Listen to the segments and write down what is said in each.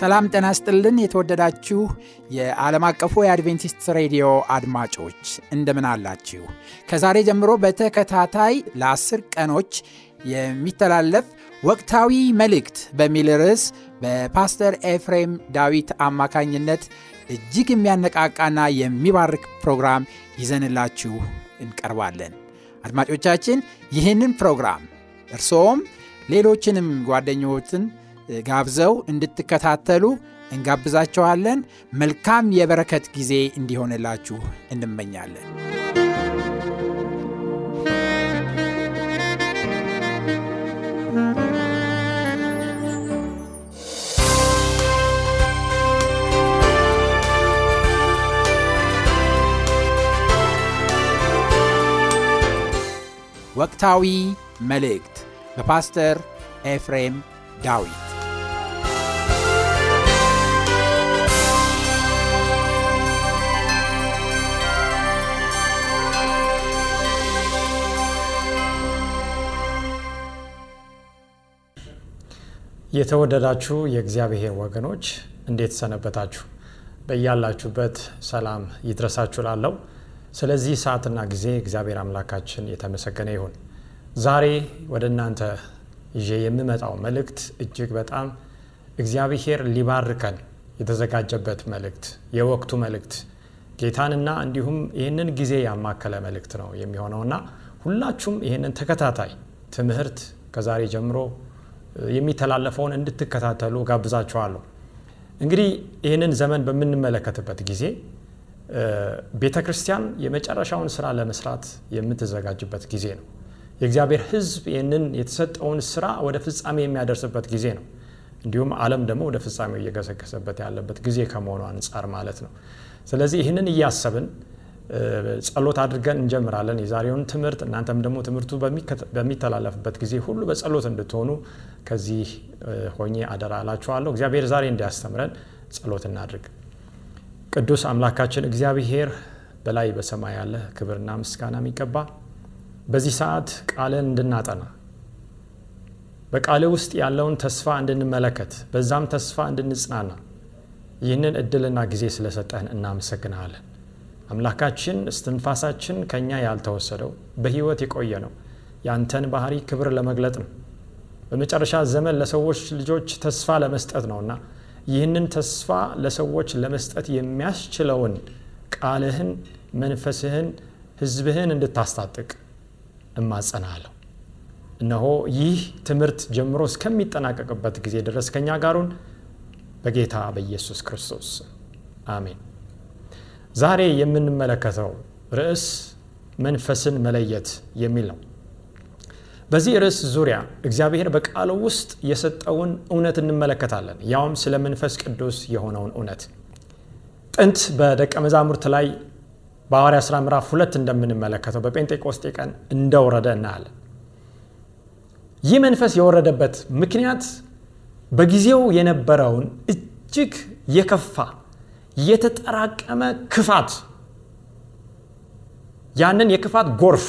ሰላም ጤና ስጥልን። የተወደዳችሁ የዓለም አቀፉ የአድቬንቲስት ሬዲዮ አድማጮች እንደምን አላችሁ? ከዛሬ ጀምሮ በተከታታይ ለአስር ቀኖች የሚተላለፍ ወቅታዊ መልእክት በሚል ርዕስ በፓስተር ኤፍሬም ዳዊት አማካኝነት እጅግ የሚያነቃቃና የሚባርክ ፕሮግራም ይዘንላችሁ እንቀርባለን። አድማጮቻችን ይህንን ፕሮግራም እርስዎም ሌሎችንም ጓደኞትን ጋብዘው እንድትከታተሉ እንጋብዛችኋለን። መልካም የበረከት ጊዜ እንዲሆንላችሁ እንመኛለን። ወቅታዊ መልእክት በፓስተር ኤፍሬም ዳዊት የተወደዳችሁ የእግዚአብሔር ወገኖች እንዴት ሰነበታችሁ? በያላችሁበት ሰላም ይድረሳችሁ ላለው ስለዚህ ሰዓትና ጊዜ እግዚአብሔር አምላካችን የተመሰገነ ይሁን። ዛሬ ወደ እናንተ ይዤ የምመጣው መልእክት እጅግ በጣም እግዚአብሔር ሊባርከን የተዘጋጀበት መልእክት፣ የወቅቱ መልእክት ጌታንና እንዲሁም ይህንን ጊዜ ያማከለ መልእክት ነው የሚሆነውና ሁላችሁም ይህንን ተከታታይ ትምህርት ከዛሬ ጀምሮ የሚተላለፈውን እንድትከታተሉ ጋብዛችኋለሁ። እንግዲህ ይህንን ዘመን በምንመለከትበት ጊዜ ቤተ ክርስቲያን የመጨረሻውን ስራ ለመስራት የምትዘጋጅበት ጊዜ ነው። የእግዚአብሔር ሕዝብ ይህንን የተሰጠውን ስራ ወደ ፍጻሜ የሚያደርስበት ጊዜ ነው። እንዲሁም ዓለም ደግሞ ወደ ፍጻሜው እየገሰገሰበት ያለበት ጊዜ ከመሆኑ አንጻር ማለት ነው። ስለዚህ ይህንን እያሰብን ጸሎት አድርገን እንጀምራለን የዛሬውን ትምህርት። እናንተም ደግሞ ትምህርቱ በሚተላለፍበት ጊዜ ሁሉ በጸሎት እንድትሆኑ ከዚህ ሆኜ አደራ እላችኋለሁ። እግዚአብሔር ዛሬ እንዲያስተምረን ጸሎት እናድርግ። ቅዱስ አምላካችን እግዚአብሔር በላይ በሰማይ ያለ ክብርና ምስጋና የሚገባ በዚህ ሰዓት ቃልን እንድናጠና በቃልህ ውስጥ ያለውን ተስፋ እንድንመለከት በዛም ተስፋ እንድንጽናና ይህንን እድልና ጊዜ ስለሰጠህን እናመሰግንሃለን። አምላካችን እስትንፋሳችን ከኛ ያልተወሰደው በህይወት የቆየ ነው ያንተን ባህሪ ክብር ለመግለጥ ነው። በመጨረሻ ዘመን ለሰዎች ልጆች ተስፋ ለመስጠት ነውና ይህንን ተስፋ ለሰዎች ለመስጠት የሚያስችለውን ቃልህን፣ መንፈስህን፣ ህዝብህን እንድታስታጥቅ እማጸናለሁ። እነሆ ይህ ትምህርት ጀምሮ እስከሚጠናቀቅበት ጊዜ ድረስ ከኛ ጋሩን በጌታ በኢየሱስ ክርስቶስ አሜን። ዛሬ የምንመለከተው ርዕስ መንፈስን መለየት የሚል ነው። በዚህ ርዕስ ዙሪያ እግዚአብሔር በቃሉ ውስጥ የሰጠውን እውነት እንመለከታለን። ያውም ስለ መንፈስ ቅዱስ የሆነውን እውነት ጥንት በደቀ መዛሙርት ላይ በሐዋርያት ሥራ ምዕራፍ ሁለት እንደምንመለከተው በጴንጤቆስጤ ቀን እንደወረደ እናያለን። ይህ መንፈስ የወረደበት ምክንያት በጊዜው የነበረውን እጅግ የከፋ የተጠራቀመ ክፋት ያንን የክፋት ጎርፍ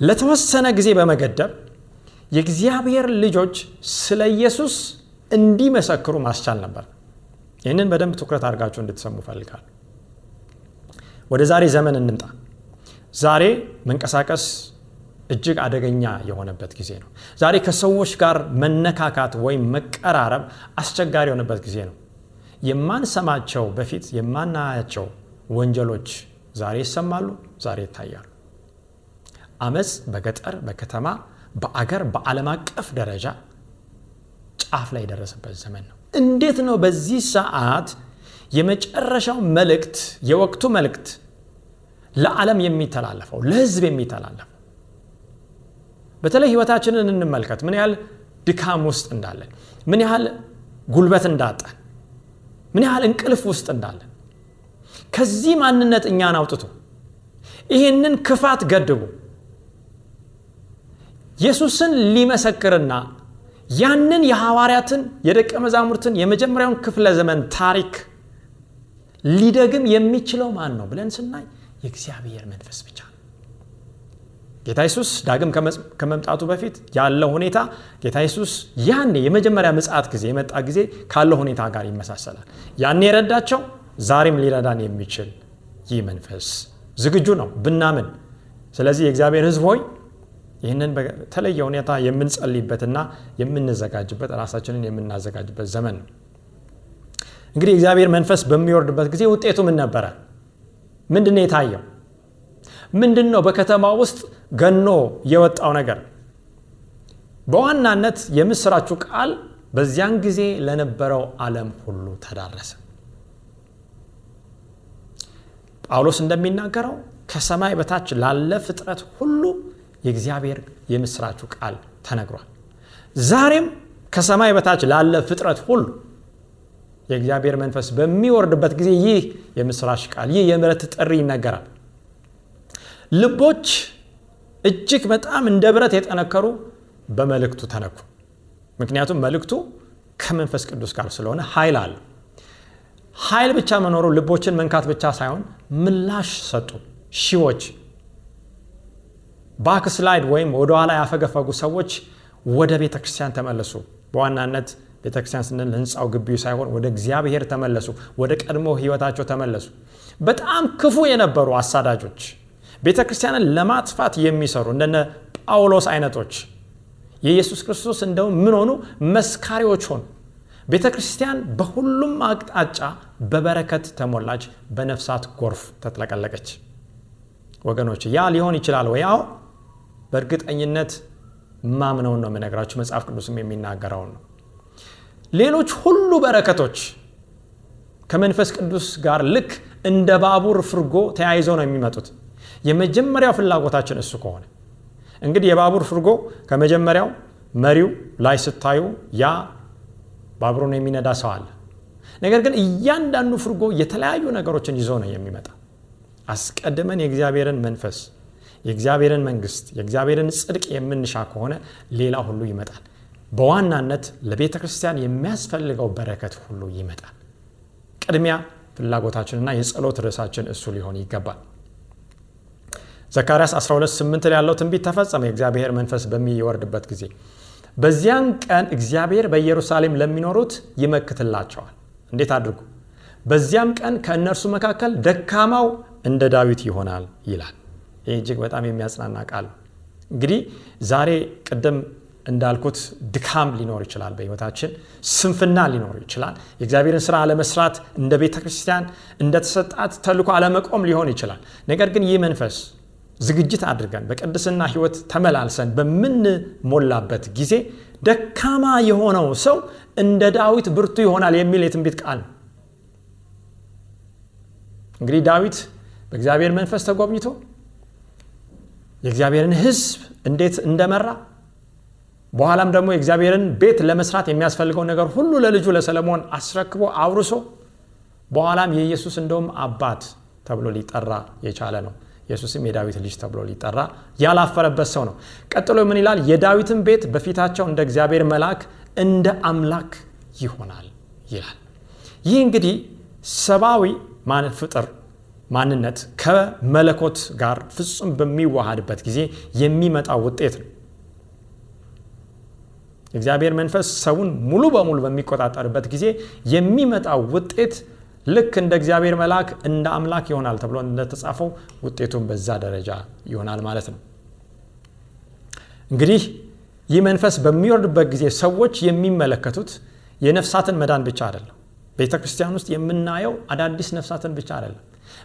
ለተወሰነ ጊዜ በመገደብ የእግዚአብሔር ልጆች ስለ ኢየሱስ እንዲመሰክሩ ማስቻል ነበር። ይህንን በደንብ ትኩረት አድርጋችሁ እንድትሰሙ ፈልጋል። ወደ ዛሬ ዘመን እንምጣ። ዛሬ መንቀሳቀስ እጅግ አደገኛ የሆነበት ጊዜ ነው። ዛሬ ከሰዎች ጋር መነካካት ወይም መቀራረብ አስቸጋሪ የሆነበት ጊዜ ነው። የማንሰማቸው በፊት የማናያቸው ወንጀሎች ዛሬ ይሰማሉ፣ ዛሬ ይታያሉ። አመፅ በገጠር በከተማ በአገር በዓለም አቀፍ ደረጃ ጫፍ ላይ የደረሰበት ዘመን ነው። እንዴት ነው በዚህ ሰዓት የመጨረሻው መልእክት የወቅቱ መልእክት ለዓለም የሚተላለፈው ለህዝብ የሚተላለፈው በተለይ ህይወታችንን እንመልከት ምን ያህል ድካም ውስጥ እንዳለን ምን ያህል ጉልበት እንዳጣን ምን ያህል እንቅልፍ ውስጥ እንዳለን ከዚህ ማንነት እኛን አውጥቶ ይህንን ክፋት ገድቡ ኢየሱስን ሊመሰክርና ያንን የሐዋርያትን የደቀ መዛሙርትን የመጀመሪያውን ክፍለ ዘመን ታሪክ ሊደግም የሚችለው ማን ነው ብለን ስናይ የእግዚአብሔር መንፈስ ብቻ ነው ጌታ ኢየሱስ ዳግም ከመምጣቱ በፊት ያለው ሁኔታ ጌታ ኢየሱስ ያኔ የመጀመሪያ ምጽአት ጊዜ የመጣ ጊዜ ካለው ሁኔታ ጋር ይመሳሰላል። ያኔ የረዳቸው ዛሬም ሊረዳን የሚችል ይህ መንፈስ ዝግጁ ነው ብናምን። ስለዚህ የእግዚአብሔር ህዝብ ሆይ ይህንን በተለየ ሁኔታ የምንጸልይበትና የምንዘጋጅበት ራሳችንን የምናዘጋጅበት ዘመን ነው። እንግዲህ እግዚአብሔር መንፈስ በሚወርድበት ጊዜ ውጤቱ ምን ነበረ? ምንድን የታየው ምንድን ነው በከተማ ውስጥ ገኖ የወጣው ነገር። በዋናነት የምስራችሁ ቃል በዚያን ጊዜ ለነበረው ዓለም ሁሉ ተዳረሰ። ጳውሎስ እንደሚናገረው ከሰማይ በታች ላለ ፍጥረት ሁሉ የእግዚአብሔር የምስራችሁ ቃል ተነግሯል። ዛሬም ከሰማይ በታች ላለ ፍጥረት ሁሉ የእግዚአብሔር መንፈስ በሚወርድበት ጊዜ ይህ የምስራች ቃል ይህ የምረት ጥሪ ይነገራል ልቦች እጅግ በጣም እንደ ብረት የጠነከሩ በመልእክቱ ተነኩ። ምክንያቱም መልእክቱ ከመንፈስ ቅዱስ ጋር ስለሆነ ኃይል አለ ኃይል ብቻ መኖሩ ልቦችን መንካት ብቻ ሳይሆን ምላሽ ሰጡ። ሺዎች backslide ወይም ወደኋላ ያፈገፈጉ ሰዎች ወደ ቤተ ክርስቲያን ተመለሱ። በዋናነት ቤተ ክርስቲያን ስንል ህንፃው ግቢው ሳይሆን ወደ እግዚአብሔር ተመለሱ ወደ ቀድሞ ህይወታቸው ተመለሱ። በጣም ክፉ የነበሩ አሳዳጆች ቤተ ክርስቲያንን ለማጥፋት የሚሰሩ እንደነ ጳውሎስ አይነቶች የኢየሱስ ክርስቶስ እንደውም ምን ሆኑ? መስካሪዎች ሆኑ። ቤተ ክርስቲያን በሁሉም አቅጣጫ በበረከት ተሞላች በነፍሳት ጎርፍ ተጥለቀለቀች። ወገኖች ያ ሊሆን ይችላል ወይ? አዎ በእርግጠኝነት ማምነውን ነው የምነግራችሁ መጽሐፍ ቅዱስም የሚናገረውን ነው። ሌሎች ሁሉ በረከቶች ከመንፈስ ቅዱስ ጋር ልክ እንደ ባቡር ፍርጎ ተያይዘው ነው የሚመጡት የመጀመሪያው ፍላጎታችን እሱ ከሆነ። እንግዲህ የባቡር ፍርጎ ከመጀመሪያው መሪው ላይ ስታዩ ያ ባቡሩን የሚነዳ ሰው አለ። ነገር ግን እያንዳንዱ ፍርጎ የተለያዩ ነገሮችን ይዞ ነው የሚመጣ። አስቀድመን የእግዚአብሔርን መንፈስ የእግዚአብሔርን መንግስት የእግዚአብሔርን ጽድቅ የምንሻ ከሆነ ሌላ ሁሉ ይመጣል። በዋናነት ለቤተ ክርስቲያን የሚያስፈልገው በረከት ሁሉ ይመጣል። ቅድሚያ ፍላጎታችንና የጸሎት ርዕሳችን እሱ ሊሆን ይገባል ዘካርያስ 128 ላይ ያለው ትንቢት ተፈጸመ። የእግዚአብሔር መንፈስ በሚወርድበት ጊዜ በዚያን ቀን እግዚአብሔር በኢየሩሳሌም ለሚኖሩት ይመክትላቸዋል። እንዴት አድርጉ? በዚያም ቀን ከእነርሱ መካከል ደካማው እንደ ዳዊት ይሆናል ይላል። ይህ እጅግ በጣም የሚያጽናና ቃል እንግዲህ ዛሬ ቅድም እንዳልኩት ድካም ሊኖር ይችላል በህይወታችን ስንፍና ሊኖር ይችላል። የእግዚአብሔርን ስራ አለመስራት እንደ ቤተ ክርስቲያን እንደተሰጣት ተልኮ አለመቆም ሊሆን ይችላል። ነገር ግን ይህ መንፈስ ዝግጅት አድርገን በቅድስና ህይወት ተመላልሰን በምንሞላበት ጊዜ ደካማ የሆነው ሰው እንደ ዳዊት ብርቱ ይሆናል የሚል የትንቢት ቃል ነው። እንግዲህ ዳዊት በእግዚአብሔር መንፈስ ተጎብኝቶ የእግዚአብሔርን ህዝብ እንዴት እንደመራ በኋላም ደግሞ የእግዚአብሔርን ቤት ለመስራት የሚያስፈልገው ነገር ሁሉ ለልጁ ለሰለሞን አስረክቦ አውርሶ በኋላም የኢየሱስ እንደውም አባት ተብሎ ሊጠራ የቻለ ነው ኢየሱስም የዳዊት ልጅ ተብሎ ሊጠራ ያላፈረበት ሰው ነው። ቀጥሎ ምን ይላል? የዳዊትን ቤት በፊታቸው እንደ እግዚአብሔር መልአክ እንደ አምላክ ይሆናል ይላል። ይህ እንግዲህ ሰብአዊ ፍጥር ማንነት ከመለኮት ጋር ፍጹም በሚዋሃድበት ጊዜ የሚመጣ ውጤት ነው። እግዚአብሔር መንፈስ ሰውን ሙሉ በሙሉ በሚቆጣጠርበት ጊዜ የሚመጣው ውጤት ልክ እንደ እግዚአብሔር መልአክ እንደ አምላክ ይሆናል ተብሎ እንደተጻፈው ውጤቱን በዛ ደረጃ ይሆናል ማለት ነው። እንግዲህ ይህ መንፈስ በሚወርድበት ጊዜ ሰዎች የሚመለከቱት የነፍሳትን መዳን ብቻ አይደለም። ቤተ ክርስቲያን ውስጥ የምናየው አዳዲስ ነፍሳትን ብቻ አይደለም።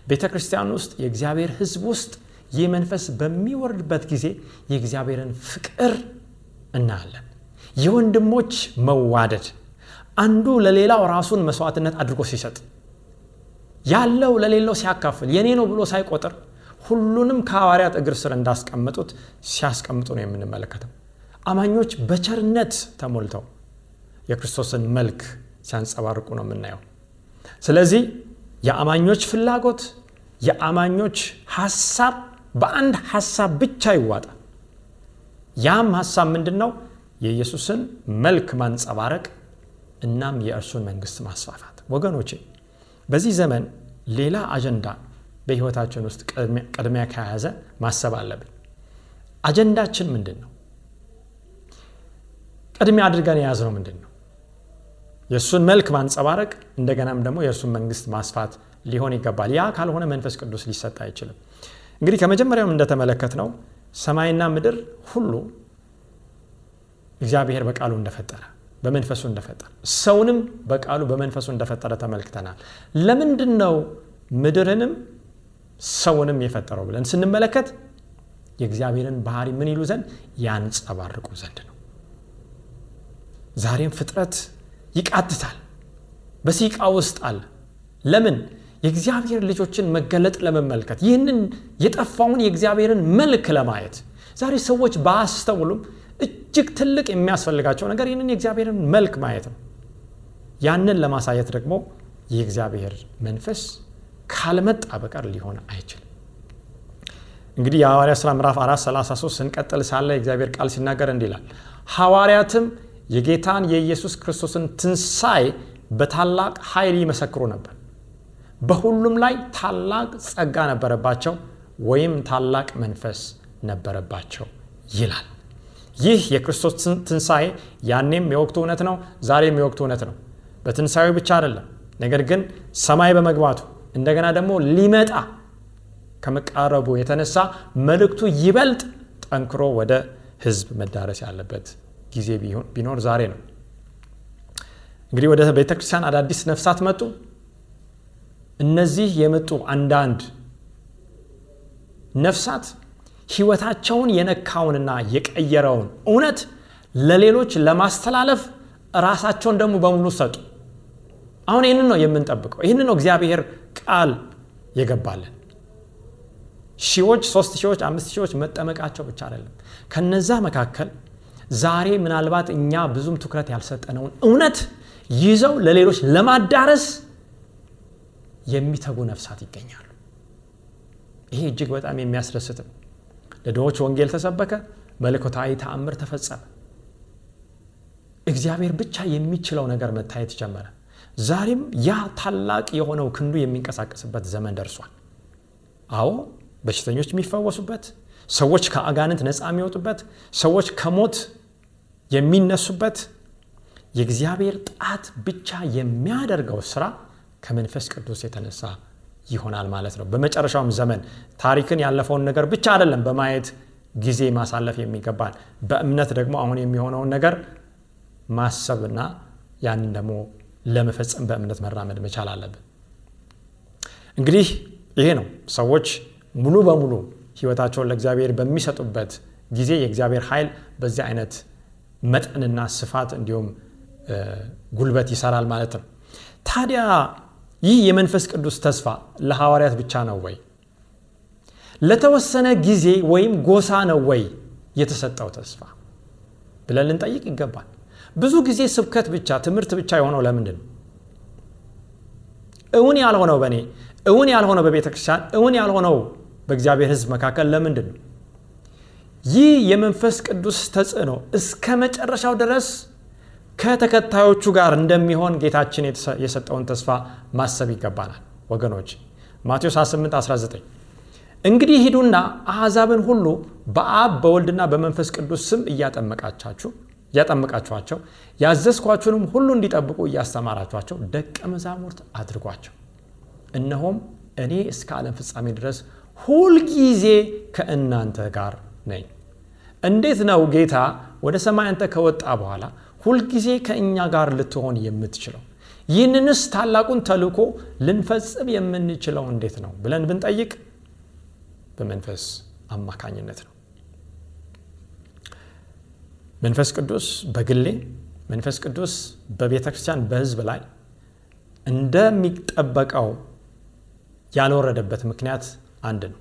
ቤተ ክርስቲያን ውስጥ የእግዚአብሔር ህዝብ ውስጥ ይህ መንፈስ በሚወርድበት ጊዜ የእግዚአብሔርን ፍቅር እናያለን። የወንድሞች መዋደድ አንዱ ለሌላው ራሱን መስዋዕትነት አድርጎ ሲሰጥ ያለው ለሌለው ሲያካፍል የኔ ነው ብሎ ሳይቆጥር ሁሉንም ከሐዋርያት እግር ስር እንዳስቀመጡት ሲያስቀምጡ ነው የምንመለከተው። አማኞች በቸርነት ተሞልተው የክርስቶስን መልክ ሲያንጸባርቁ ነው የምናየው። ስለዚህ የአማኞች ፍላጎት፣ የአማኞች ሀሳብ በአንድ ሀሳብ ብቻ ይዋጣል። ያም ሀሳብ ምንድን ነው? የኢየሱስን መልክ ማንጸባረቅ እናም የእርሱን መንግስት ማስፋፋት። ወገኖቼ በዚህ ዘመን ሌላ አጀንዳ በህይወታችን ውስጥ ቅድሚያ ከያዘ ማሰብ አለብን። አጀንዳችን ምንድን ነው? ቅድሚያ አድርገን የያዝነው ምንድን ነው? የእሱን መልክ ማንጸባረቅ እንደገናም ደግሞ የእርሱን መንግስት ማስፋት ሊሆን ይገባል። ያ ካልሆነ መንፈስ ቅዱስ ሊሰጥ አይችልም። እንግዲህ ከመጀመሪያውም እንደተመለከት ነው ሰማይና ምድር ሁሉ እግዚአብሔር በቃሉ እንደፈጠረ በመንፈሱ እንደፈጠረ ሰውንም በቃሉ በመንፈሱ እንደፈጠረ ተመልክተናል። ለምንድን ነው ምድርንም ሰውንም የፈጠረው ብለን ስንመለከት የእግዚአብሔርን ባህሪ ምን ይሉ ዘንድ ያንጸባርቁ ዘንድ ነው። ዛሬም ፍጥረት ይቃትታል፣ በሲቃ ውስጥ አለ። ለምን? የእግዚአብሔር ልጆችን መገለጥ ለመመልከት ይህንን የጠፋውን የእግዚአብሔርን መልክ ለማየት ዛሬ ሰዎች ባያስተውሉም እጅግ ትልቅ የሚያስፈልጋቸው ነገር ይህንን የእግዚአብሔርን መልክ ማየት ነው። ያንን ለማሳየት ደግሞ የእግዚአብሔር መንፈስ ካልመጣ በቀር ሊሆን አይችልም። እንግዲህ የሐዋርያ ሥራ ምዕራፍ 4 33 ስንቀጥል ሳለ የእግዚአብሔር ቃል ሲናገር እንዲህ ይላል፣ ሐዋርያትም የጌታን የኢየሱስ ክርስቶስን ትንሣኤ በታላቅ ኃይል ይመሰክሩ ነበር፣ በሁሉም ላይ ታላቅ ጸጋ ነበረባቸው፣ ወይም ታላቅ መንፈስ ነበረባቸው ይላል። ይህ የክርስቶስ ትንሣኤ ያኔም የወቅቱ እውነት ነው፣ ዛሬም የወቅቱ እውነት ነው። በትንሣኤው ብቻ አይደለም፣ ነገር ግን ሰማይ በመግባቱ እንደገና ደግሞ ሊመጣ ከመቃረቡ የተነሳ መልእክቱ ይበልጥ ጠንክሮ ወደ ሕዝብ መዳረስ ያለበት ጊዜ ቢኖር ዛሬ ነው። እንግዲህ ወደ ቤተ ክርስቲያን አዳዲስ ነፍሳት መጡ። እነዚህ የመጡ አንዳንድ ነፍሳት ሕይወታቸውን የነካውንና የቀየረውን እውነት ለሌሎች ለማስተላለፍ ራሳቸውን ደግሞ በሙሉ ሰጡ። አሁን ይህንን ነው የምንጠብቀው። ይህንን ነው እግዚአብሔር ቃል የገባልን። ሺዎች፣ ሶስት ሺዎች፣ አምስት ሺዎች መጠመቃቸው ብቻ አይደለም። ከነዛ መካከል ዛሬ ምናልባት እኛ ብዙም ትኩረት ያልሰጠነውን እውነት ይዘው ለሌሎች ለማዳረስ የሚተጉ ነፍሳት ይገኛሉ። ይሄ እጅግ በጣም የሚያስደስት ነው። ለድሆች ወንጌል ተሰበከ፣ መለኮታዊ ተአምር ተፈጸመ። እግዚአብሔር ብቻ የሚችለው ነገር መታየት ጀመረ። ዛሬም ያ ታላቅ የሆነው ክንዱ የሚንቀሳቀስበት ዘመን ደርሷል። አዎ በሽተኞች የሚፈወሱበት፣ ሰዎች ከአጋንንት ነፃ የሚወጡበት፣ ሰዎች ከሞት የሚነሱበት የእግዚአብሔር ጣት ብቻ የሚያደርገው ስራ ከመንፈስ ቅዱስ የተነሳ ይሆናል ማለት ነው። በመጨረሻውም ዘመን ታሪክን ያለፈውን ነገር ብቻ አይደለም በማየት ጊዜ ማሳለፍ የሚገባል። በእምነት ደግሞ አሁን የሚሆነውን ነገር ማሰብና ያንን ደግሞ ለመፈጸም በእምነት መራመድ መቻል አለብን። እንግዲህ ይሄ ነው ሰዎች ሙሉ በሙሉ ህይወታቸውን ለእግዚአብሔር በሚሰጡበት ጊዜ የእግዚአብሔር ኃይል በዚህ አይነት መጠንና ስፋት እንዲሁም ጉልበት ይሰራል ማለት ነው። ታዲያ ይህ የመንፈስ ቅዱስ ተስፋ ለሐዋርያት ብቻ ነው ወይ? ለተወሰነ ጊዜ ወይም ጎሳ ነው ወይ የተሰጠው ተስፋ ብለን ልንጠይቅ ይገባል። ብዙ ጊዜ ስብከት ብቻ ትምህርት ብቻ የሆነው ለምንድን ነው? እውን ያልሆነው በእኔ እውን ያልሆነው በቤተ ክርስቲያን እውን ያልሆነው በእግዚአብሔር ሕዝብ መካከል ለምንድን ነው? ይህ የመንፈስ ቅዱስ ተጽዕኖ እስከ መጨረሻው ድረስ ከተከታዮቹ ጋር እንደሚሆን ጌታችን የሰጠውን ተስፋ ማሰብ ይገባናል ወገኖች። ማቴዎስ 28 19 እንግዲህ ሂዱና አሕዛብን ሁሉ በአብ በወልድና በመንፈስ ቅዱስ ስም እያጠመቃቻችሁ እያጠመቃችኋቸው ያዘዝኳችሁንም ሁሉ እንዲጠብቁ እያስተማራችኋቸው ደቀ መዛሙርት አድርጓቸው። እነሆም እኔ እስከ ዓለም ፍጻሜ ድረስ ሁልጊዜ ከእናንተ ጋር ነኝ። እንዴት ነው ጌታ ወደ ሰማይ አንተ ከወጣ በኋላ ሁልጊዜ ከእኛ ጋር ልትሆን የምትችለው? ይህንንስ ታላቁን ተልእኮ ልንፈጽም የምንችለው እንዴት ነው ብለን ብንጠይቅ በመንፈስ አማካኝነት ነው። መንፈስ ቅዱስ በግሌ መንፈስ ቅዱስ በቤተ ክርስቲያን በሕዝብ ላይ እንደሚጠበቀው ያልወረደበት ምክንያት አንድ ነው።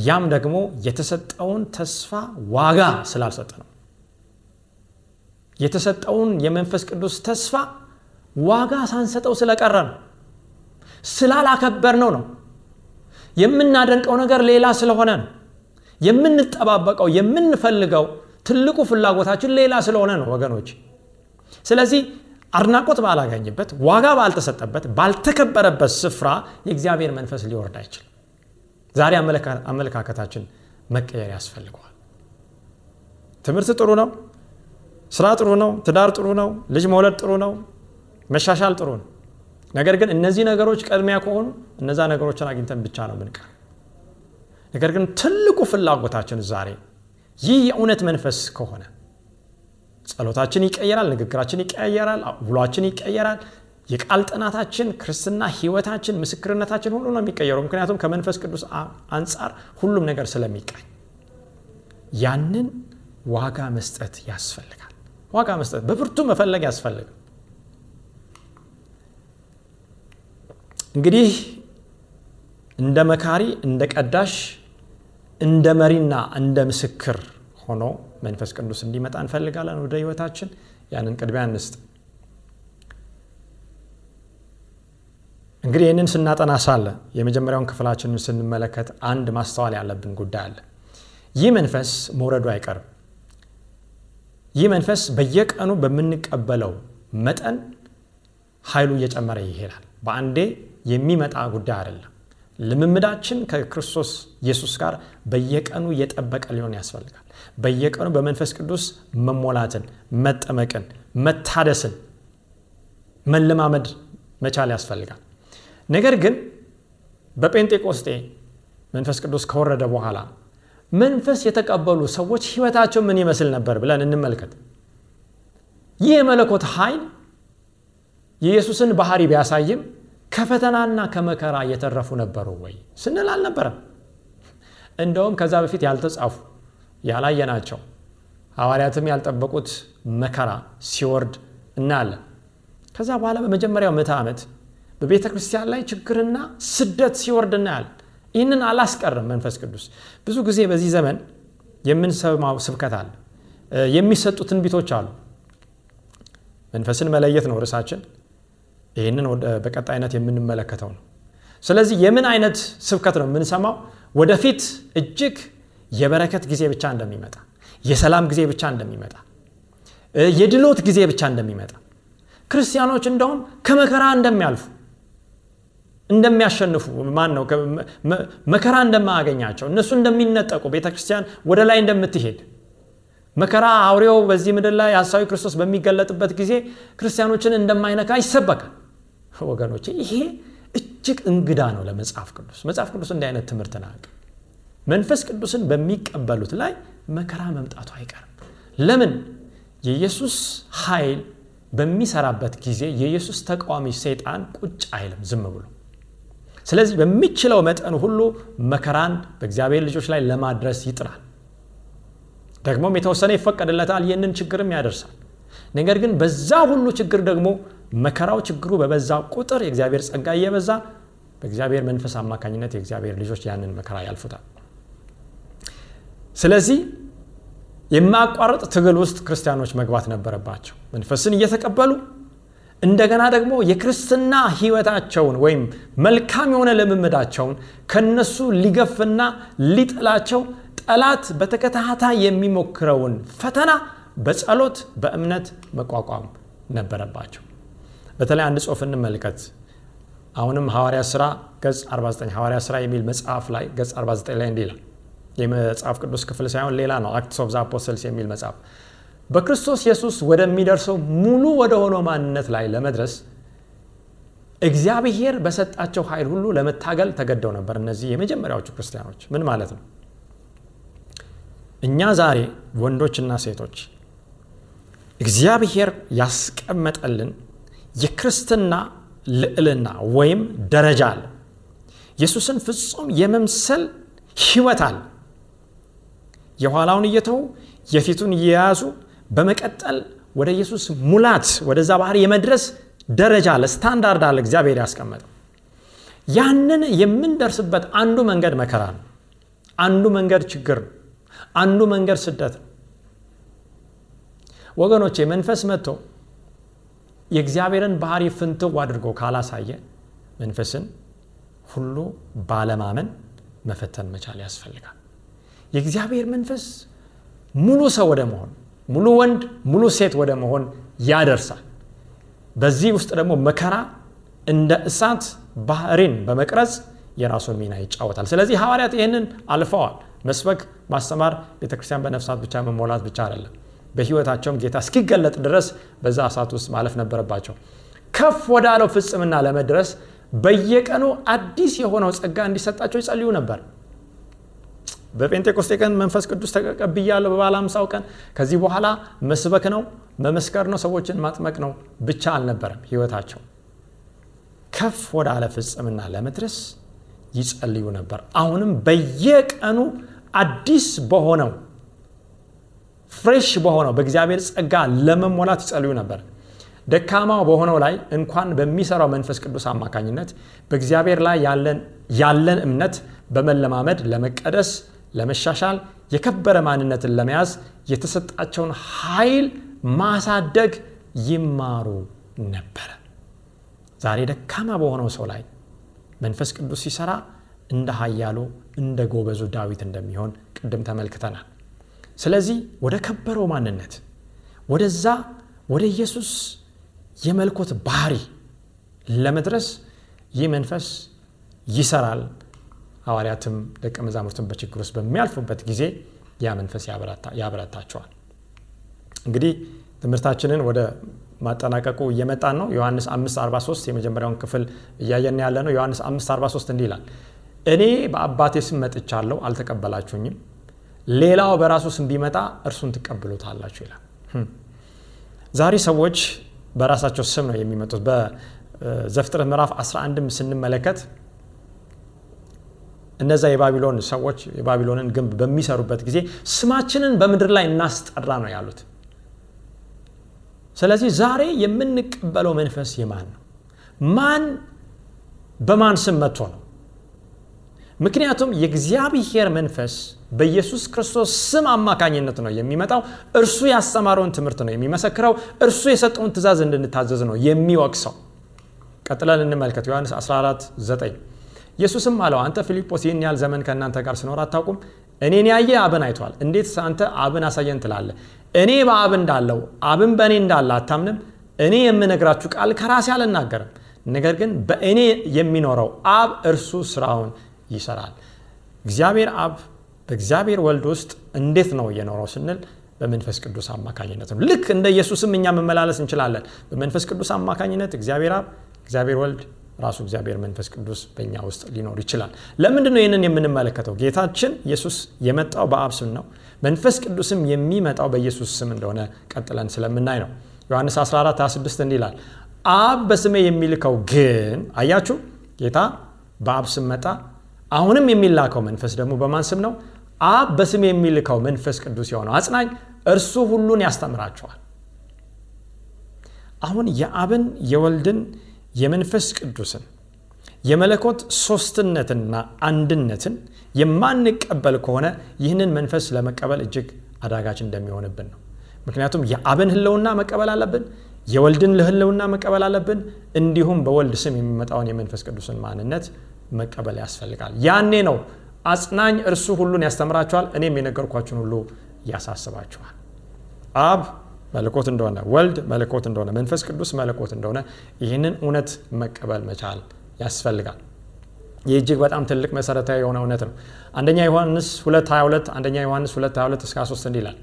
ያም ደግሞ የተሰጠውን ተስፋ ዋጋ ስላልሰጠ ነው። የተሰጠውን የመንፈስ ቅዱስ ተስፋ ዋጋ ሳንሰጠው ስለቀረ ነው። ስላላከበር ነው ነው የምናደንቀው ነገር ሌላ ስለሆነ ነው። የምንጠባበቀው የምንፈልገው ትልቁ ፍላጎታችን ሌላ ስለሆነ ነው ወገኖች። ስለዚህ አድናቆት ባላገኝበት፣ ዋጋ ባልተሰጠበት፣ ባልተከበረበት ስፍራ የእግዚአብሔር መንፈስ ሊወርድ አይችልም። ዛሬ አመለካከታችን መቀየር ያስፈልገዋል። ትምህርት ጥሩ ነው፣ ስራ ጥሩ ነው፣ ትዳር ጥሩ ነው፣ ልጅ መውለድ ጥሩ ነው፣ መሻሻል ጥሩ ነው። ነገር ግን እነዚህ ነገሮች ቀድሚያ ከሆኑ እነዛ ነገሮችን አግኝተን ብቻ ነው ምንቀር። ነገር ግን ትልቁ ፍላጎታችን ዛሬ ይህ የእውነት መንፈስ ከሆነ ጸሎታችን ይቀየራል፣ ንግግራችን ይቀየራል፣ ውሏችን ይቀየራል። የቃል ጥናታችን፣ ክርስትና ህይወታችን፣ ምስክርነታችን ሁሉ ነው የሚቀየረው። ምክንያቱም ከመንፈስ ቅዱስ አንጻር ሁሉም ነገር ስለሚቃኝ ያንን ዋጋ መስጠት ያስፈልጋል። ዋጋ መስጠት በብርቱ መፈለግ ያስፈልጋል። እንግዲህ እንደ መካሪ፣ እንደ ቀዳሽ፣ እንደ መሪና እንደ ምስክር ሆኖ መንፈስ ቅዱስ እንዲመጣ እንፈልጋለን ወደ ህይወታችን። ያንን ቅድሚያ እንስጥ። እንግዲህ ይህንን ስናጠና ሳለ የመጀመሪያውን ክፍላችንን ስንመለከት አንድ ማስተዋል ያለብን ጉዳይ አለ። ይህ መንፈስ መውረዱ አይቀርም። ይህ መንፈስ በየቀኑ በምንቀበለው መጠን ኃይሉ እየጨመረ ይሄዳል። በአንዴ የሚመጣ ጉዳይ አይደለም። ልምምዳችን ከክርስቶስ ኢየሱስ ጋር በየቀኑ እየጠበቀ ሊሆን ያስፈልጋል። በየቀኑ በመንፈስ ቅዱስ መሞላትን፣ መጠመቅን፣ መታደስን መለማመድ መቻል ያስፈልጋል። ነገር ግን በጴንጤቆስጤ መንፈስ ቅዱስ ከወረደ በኋላ መንፈስ የተቀበሉ ሰዎች ህይወታቸው ምን ይመስል ነበር ብለን እንመልከት። ይህ የመለኮት ኃይል የኢየሱስን ባህሪ ቢያሳይም ከፈተናና ከመከራ እየተረፉ ነበሩ ወይ ስንል አልነበረም። እንደውም ከዛ በፊት ያልተጻፉ ያላየናቸው ሐዋርያትም ያልጠበቁት መከራ ሲወርድ እናያለን። ከዛ በኋላ በመጀመሪያው ምዕተ ዓመት በቤተ ክርስቲያን ላይ ችግርና ስደት ሲወርድ እናያለን። ይህንን አላስቀርም መንፈስ ቅዱስ። ብዙ ጊዜ በዚህ ዘመን የምንሰማው ስብከት አለ፣ የሚሰጡ ትንቢቶች አሉ። መንፈስን መለየት ነው ርዕሳችን። ይህንን በቀጣይነት የምንመለከተው ነው። ስለዚህ የምን አይነት ስብከት ነው የምንሰማው? ወደፊት እጅግ የበረከት ጊዜ ብቻ እንደሚመጣ፣ የሰላም ጊዜ ብቻ እንደሚመጣ፣ የድሎት ጊዜ ብቻ እንደሚመጣ፣ ክርስቲያኖች እንደውም ከመከራ እንደሚያልፉ እንደሚያሸንፉ ማን ነው መከራ እንደማያገኛቸው እነሱ እንደሚነጠቁ ቤተ ክርስቲያን ወደ ላይ እንደምትሄድ መከራ አውሬው በዚህ ምድር ላይ ሐሳዊ ክርስቶስ በሚገለጥበት ጊዜ ክርስቲያኖችን እንደማይነካ ይሰበካል። ወገኖቼ ይሄ እጅግ እንግዳ ነው ለመጽሐፍ ቅዱስ። መጽሐፍ ቅዱስ እንዲህ አይነት ትምህርት ናቅ መንፈስ ቅዱስን በሚቀበሉት ላይ መከራ መምጣቱ አይቀርም። ለምን? የኢየሱስ ኃይል በሚሰራበት ጊዜ የኢየሱስ ተቃዋሚ ሰይጣን ቁጭ አይልም ዝም ብሎ። ስለዚህ በሚችለው መጠን ሁሉ መከራን በእግዚአብሔር ልጆች ላይ ለማድረስ ይጥራል። ደግሞም የተወሰነ ይፈቀድለታል፣ ይህንን ችግርም ያደርሳል። ነገር ግን በዛ ሁሉ ችግር ደግሞ መከራው ችግሩ በበዛ ቁጥር የእግዚአብሔር ጸጋ እየበዛ በእግዚአብሔር መንፈስ አማካኝነት የእግዚአብሔር ልጆች ያንን መከራ ያልፉታል። ስለዚህ የማያቋርጥ ትግል ውስጥ ክርስቲያኖች መግባት ነበረባቸው። መንፈስን እየተቀበሉ እንደገና ደግሞ የክርስትና ሕይወታቸውን ወይም መልካም የሆነ ልምምዳቸውን ከነሱ ሊገፍና ሊጥላቸው ጠላት በተከታታይ የሚሞክረውን ፈተና በጸሎት በእምነት መቋቋም ነበረባቸው። በተለይ አንድ ጽሑፍ እንመልከት። አሁንም ሐዋርያ ሥራ ገጽ 49 ሐዋርያ ሥራ የሚል መጽሐፍ ላይ ገጽ 49 ላይ እንዲህ የመጽሐፍ ቅዱስ ክፍል ሳይሆን ሌላ ነው። Acts of the Apostles የሚል መጽሐፍ በክርስቶስ ኢየሱስ ወደሚደርሰው ሙሉ ወደ ሆነው ማንነት ላይ ለመድረስ እግዚአብሔር በሰጣቸው ኃይል ሁሉ ለመታገል ተገደው ነበር። እነዚህ የመጀመሪያዎቹ ክርስቲያኖች ምን ማለት ነው? እኛ ዛሬ ወንዶችና ሴቶች እግዚአብሔር ያስቀመጠልን የክርስትና ልዕልና ወይም ደረጃ አለ። ኢየሱስን ፍጹም የመምሰል ሕይወት አለ። የኋላውን እየተዉ የፊቱን እየያዙ በመቀጠል ወደ ኢየሱስ ሙላት ወደዛ ባህር የመድረስ ደረጃ አለ፣ ስታንዳርድ አለ እግዚአብሔር ያስቀመጠው። ያንን የምንደርስበት አንዱ መንገድ መከራ ነው። አንዱ መንገድ ችግር ነው። አንዱ መንገድ ስደት ነው። ወገኖቼ መንፈስ መጥቶ የእግዚአብሔርን ባህሪ ፍንትው አድርጎ ካላሳየ መንፈስን ሁሉ ባለማመን መፈተን መቻል ያስፈልጋል። የእግዚአብሔር መንፈስ ሙሉ ሰው ወደ መሆን ሙሉ ወንድ ሙሉ ሴት ወደ መሆን ያደርሳል። በዚህ ውስጥ ደግሞ መከራ እንደ እሳት ባህሪን በመቅረጽ የራሱን ሚና ይጫወታል። ስለዚህ ሐዋርያት ይህንን አልፈዋል። መስበክ፣ ማስተማር፣ ቤተክርስቲያን በነፍሳት ብቻ መሞላት ብቻ አይደለም። በህይወታቸውም ጌታ እስኪገለጥ ድረስ በዛ እሳት ውስጥ ማለፍ ነበረባቸው። ከፍ ወዳለው ፍጽምና ለመድረስ በየቀኑ አዲስ የሆነው ጸጋ እንዲሰጣቸው ይጸልዩ ነበር። በጴንጤቆስጤ ቀን መንፈስ ቅዱስ ተቀብያለሁ በባለ ሃምሳው ቀን። ከዚህ በኋላ መስበክ ነው መመስከር ነው ሰዎችን ማጥመቅ ነው ብቻ አልነበረም ህይወታቸው ከፍ ወደ አለ ፍጽምና ለመድረስ ይጸልዩ ነበር። አሁንም በየቀኑ አዲስ በሆነው ፍሬሽ በሆነው በእግዚአብሔር ጸጋ ለመሞላት ይጸልዩ ነበር። ደካማው በሆነው ላይ እንኳን በሚሰራው መንፈስ ቅዱስ አማካኝነት በእግዚአብሔር ላይ ያለን እምነት በመለማመድ ለመቀደስ ለመሻሻል የከበረ ማንነትን ለመያዝ የተሰጣቸውን ኃይል ማሳደግ ይማሩ ነበረ። ዛሬ ደካማ በሆነው ሰው ላይ መንፈስ ቅዱስ ሲሰራ እንደ ሀያሉ እንደ ጎበዙ ዳዊት እንደሚሆን ቅድም ተመልክተናል። ስለዚህ ወደ ከበረው ማንነት ወደዛ ወደ ኢየሱስ የመልኮት ባህሪ ለመድረስ ይህ መንፈስ ይሰራል ሐዋርያትም ደቀ መዛሙርትን በችግር ውስጥ በሚያልፉበት ጊዜ ያ መንፈስ ያበረታቸዋል። እንግዲህ ትምህርታችንን ወደ ማጠናቀቁ እየመጣን ነው። ዮሐንስ 543 የመጀመሪያውን ክፍል እያየን ያለ ነው ዮሐንስ 543 እንዲህ ይላል እኔ በአባቴ ስም መጥቻለሁ አልተቀበላችሁኝም። ሌላው በራሱ ስም ቢመጣ እርሱን ትቀብሉታላችሁ ይላል። ዛሬ ሰዎች በራሳቸው ስም ነው የሚመጡት። በዘፍጥረት ምዕራፍ 11 ስንመለከት እነዛ የባቢሎን ሰዎች የባቢሎንን ግንብ በሚሰሩበት ጊዜ ስማችንን በምድር ላይ እናስጠራ ነው ያሉት። ስለዚህ ዛሬ የምንቀበለው መንፈስ የማን ነው? ማን በማን ስም መጥቶ ነው? ምክንያቱም የእግዚአብሔር መንፈስ በኢየሱስ ክርስቶስ ስም አማካኝነት ነው የሚመጣው። እርሱ ያስተማረውን ትምህርት ነው የሚመሰክረው። እርሱ የሰጠውን ትእዛዝ እንድንታዘዝ ነው የሚወቅሰው። ቀጥለን እንመልከት። ዮሐንስ 14 9 ኢየሱስም አለው አንተ ፊልጶስ ይህን ያህል ዘመን ከእናንተ ጋር ስኖር አታውቁም? እኔን ያየ አብን አይቷል። እንዴት አንተ አብን አሳየን ትላለ እኔ በአብ እንዳለው አብን በእኔ እንዳለ አታምንም? እኔ የምነግራችሁ ቃል ከራሴ አልናገርም። ነገር ግን በእኔ የሚኖረው አብ እርሱ ስራውን ይሰራል። እግዚአብሔር አብ በእግዚአብሔር ወልድ ውስጥ እንዴት ነው እየኖረው ስንል በመንፈስ ቅዱስ አማካኝነት ነው። ልክ እንደ ኢየሱስም እኛ መመላለስ እንችላለን። በመንፈስ ቅዱስ አማካኝነት እግዚአብሔር አብ እግዚአብሔር ወልድ ራሱ እግዚአብሔር መንፈስ ቅዱስ በእኛ ውስጥ ሊኖር ይችላል። ለምንድን ነው ይህንን የምንመለከተው? ጌታችን ኢየሱስ የመጣው በአብ ስም ነው። መንፈስ ቅዱስም የሚመጣው በኢየሱስ ስም እንደሆነ ቀጥለን ስለምናይ ነው። ዮሐንስ 14 26 እንዲህ ይላል አብ በስሜ የሚልከው ግን አያችሁ? ጌታ በአብ ስም መጣ። አሁንም የሚላከው መንፈስ ደግሞ በማን ስም ነው? አብ በስም የሚልከው መንፈስ ቅዱስ የሆነው አጽናኝ እርሱ ሁሉን ያስተምራቸዋል። አሁን የአብን የወልድን የመንፈስ ቅዱስን የመለኮት ሶስትነትና አንድነትን የማንቀበል ከሆነ ይህንን መንፈስ ለመቀበል እጅግ አዳጋች እንደሚሆንብን ነው። ምክንያቱም የአብን ህልውና መቀበል አለብን የወልድን ህልውና መቀበል አለብን እንዲሁም በወልድ ስም የሚመጣውን የመንፈስ ቅዱስን ማንነት መቀበል ያስፈልጋል። ያኔ ነው አጽናኝ እርሱ ሁሉን ያስተምራችኋል እኔም የነገርኳችሁን ሁሉ ያሳስባችኋል። አብ መለኮት እንደሆነ ወልድ መለኮት እንደሆነ መንፈስ ቅዱስ መለኮት እንደሆነ ይህንን እውነት መቀበል መቻል ያስፈልጋል። ይህ እጅግ በጣም ትልቅ መሰረታዊ የሆነ እውነት ነው። አንደኛ ዮሐንስ 222 አንደኛ ዮሐንስ 222 እስከ 3 እንዲህ ይላል።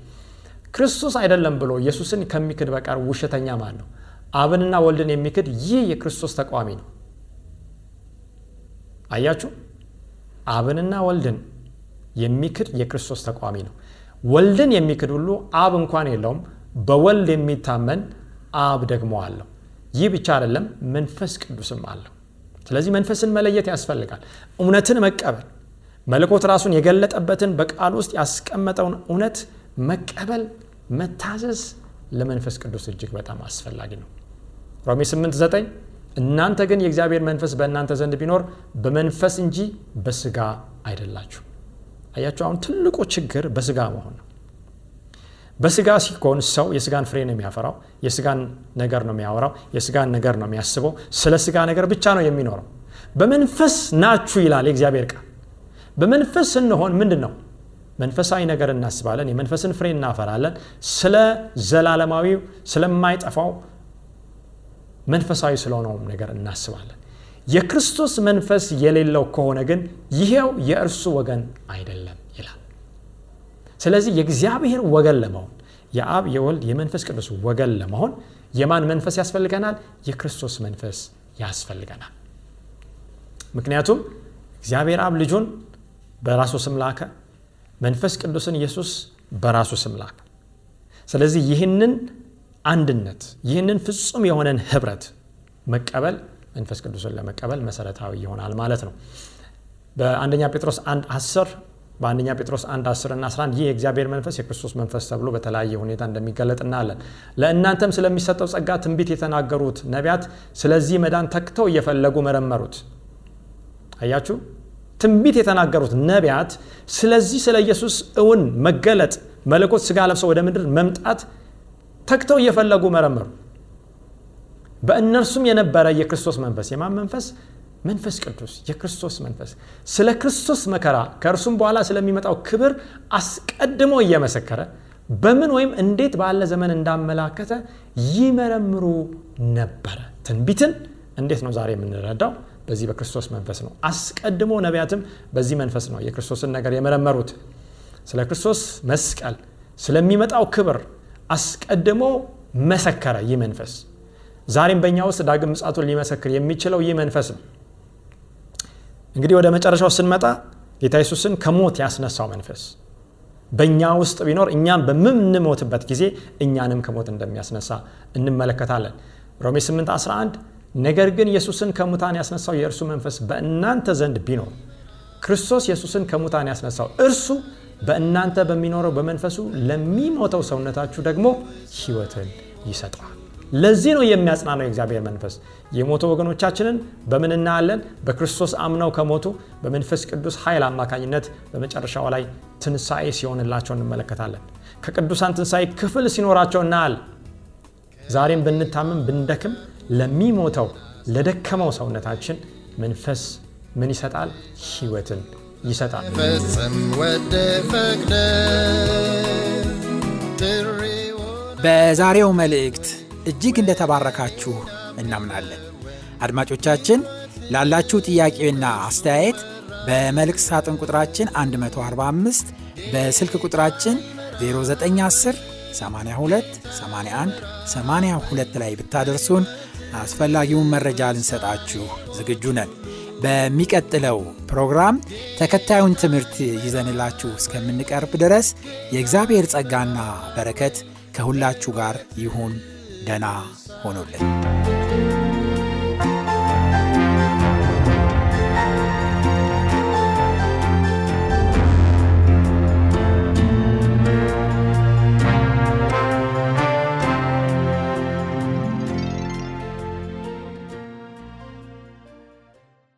ክርስቶስ አይደለም ብሎ ኢየሱስን ከሚክድ በቀር ውሸተኛ ማን ነው? አብንና ወልድን የሚክድ ይህ የክርስቶስ ተቃዋሚ ነው። አያችሁ? አብንና ወልድን የሚክድ የክርስቶስ ተቃዋሚ ነው። ወልድን የሚክድ ሁሉ አብ እንኳን የለውም በወልድ የሚታመን አብ ደግሞ አለው ይህ ብቻ አይደለም መንፈስ ቅዱስም አለው ስለዚህ መንፈስን መለየት ያስፈልጋል እውነትን መቀበል መለኮት ራሱን የገለጠበትን በቃል ውስጥ ያስቀመጠውን እውነት መቀበል መታዘዝ ለመንፈስ ቅዱስ እጅግ በጣም አስፈላጊ ነው ሮሜ 8 9 እናንተ ግን የእግዚአብሔር መንፈስ በእናንተ ዘንድ ቢኖር በመንፈስ እንጂ በስጋ አይደላችሁ። አያችሁ፣ አሁን ትልቁ ችግር በስጋ መሆን ነው። በስጋ ሲኮን ሰው የስጋን ፍሬ ነው የሚያፈራው፣ የስጋን ነገር ነው የሚያወራው፣ የስጋን ነገር ነው የሚያስበው፣ ስለ ስጋ ነገር ብቻ ነው የሚኖረው። በመንፈስ ናችሁ ይላል የእግዚአብሔር ቃል። በመንፈስ ስንሆን ምንድን ነው መንፈሳዊ ነገር እናስባለን፣ የመንፈስን ፍሬ እናፈራለን፣ ስለ ዘላለማዊው ስለማይጠፋው መንፈሳዊ ስለሆነውም ነገር እናስባለን። የክርስቶስ መንፈስ የሌለው ከሆነ ግን ይሄው የእርሱ ወገን አይደለም ስለዚህ የእግዚአብሔር ወገን ለመሆን የአብ የወልድ የመንፈስ ቅዱስ ወገን ለመሆን የማን መንፈስ ያስፈልገናል? የክርስቶስ መንፈስ ያስፈልገናል። ምክንያቱም እግዚአብሔር አብ ልጁን በራሱ ስም ላከ፣ መንፈስ ቅዱስን ኢየሱስ በራሱ ስም ላከ። ስለዚህ ይህንን አንድነት ይህንን ፍጹም የሆነን ህብረት መቀበል መንፈስ ቅዱስን ለመቀበል መሰረታዊ ይሆናል ማለት ነው። በአንደኛ ጴጥሮስ 1 10 በአንደኛ ጴጥሮስ 1 10 እና 11 ይህ የእግዚአብሔር መንፈስ የክርስቶስ መንፈስ ተብሎ በተለያየ ሁኔታ እንደሚገለጥ እናያለን። ለእናንተም ስለሚሰጠው ጸጋ ትንቢት የተናገሩት ነቢያት ስለዚህ መዳን ተግተው እየፈለጉ መረመሩት። አያችሁ፣ ትንቢት የተናገሩት ነቢያት ስለዚህ ስለ ኢየሱስ እውን መገለጥ መለኮት ስጋ ለብሰው ወደ ምድር መምጣት ተግተው እየፈለጉ መረመሩ። በእነርሱም የነበረ የክርስቶስ መንፈስ የማን መንፈስ? መንፈስ ቅዱስ የክርስቶስ መንፈስ ስለ ክርስቶስ መከራ ከእርሱም በኋላ ስለሚመጣው ክብር አስቀድሞ እየመሰከረ በምን ወይም እንዴት ባለ ዘመን እንዳመላከተ ይመረምሩ ነበረ። ትንቢትን እንዴት ነው ዛሬ የምንረዳው? በዚህ በክርስቶስ መንፈስ ነው። አስቀድሞ ነቢያትም በዚህ መንፈስ ነው የክርስቶስን ነገር የመረመሩት። ስለ ክርስቶስ መስቀል ስለሚመጣው ክብር አስቀድሞ መሰከረ። ይህ መንፈስ ዛሬም በእኛ ውስጥ ዳግም ምጽአቱን ሊመሰክር የሚችለው ይህ መንፈስ ነው። እንግዲህ ወደ መጨረሻው ስንመጣ ጌታ ኢየሱስን ከሞት ያስነሳው መንፈስ በእኛ ውስጥ ቢኖር እኛም በምንሞትበት ጊዜ እኛንም ከሞት እንደሚያስነሳ እንመለከታለን። ሮሜ 8 11 ነገር ግን ኢየሱስን ከሙታን ያስነሳው የእርሱ መንፈስ በእናንተ ዘንድ ቢኖር ክርስቶስ ኢየሱስን ከሙታን ያስነሳው እርሱ በእናንተ በሚኖረው በመንፈሱ ለሚሞተው ሰውነታችሁ ደግሞ ሕይወትን ይሰጠዋል። ለዚህ ነው የሚያጽናነው የእግዚአብሔር መንፈስ። የሞቱ ወገኖቻችንን በምን እናያለን? በክርስቶስ አምነው ከሞቱ በመንፈስ ቅዱስ ኃይል አማካኝነት በመጨረሻው ላይ ትንሣኤ ሲሆንላቸው እንመለከታለን። ከቅዱሳን ትንሣኤ ክፍል ሲኖራቸው እናያለን። ዛሬም ብንታምም ብንደክም ለሚሞተው ለደከመው ሰውነታችን መንፈስ ምን ይሰጣል? ሕይወትን ይሰጣል። በዛሬው መልእክት እጅግ እንደተባረካችሁ እናምናለን። አድማጮቻችን ላላችሁ ጥያቄና አስተያየት በመልእክት ሳጥን ቁጥራችን 145 በስልክ ቁጥራችን 0910 82 81 82 ላይ ብታደርሱን አስፈላጊውን መረጃ ልንሰጣችሁ ዝግጁ ነን። በሚቀጥለው ፕሮግራም ተከታዩን ትምህርት ይዘንላችሁ እስከምንቀርብ ድረስ የእግዚአብሔር ጸጋና በረከት ከሁላችሁ ጋር ይሁን። ደና ሆኖልን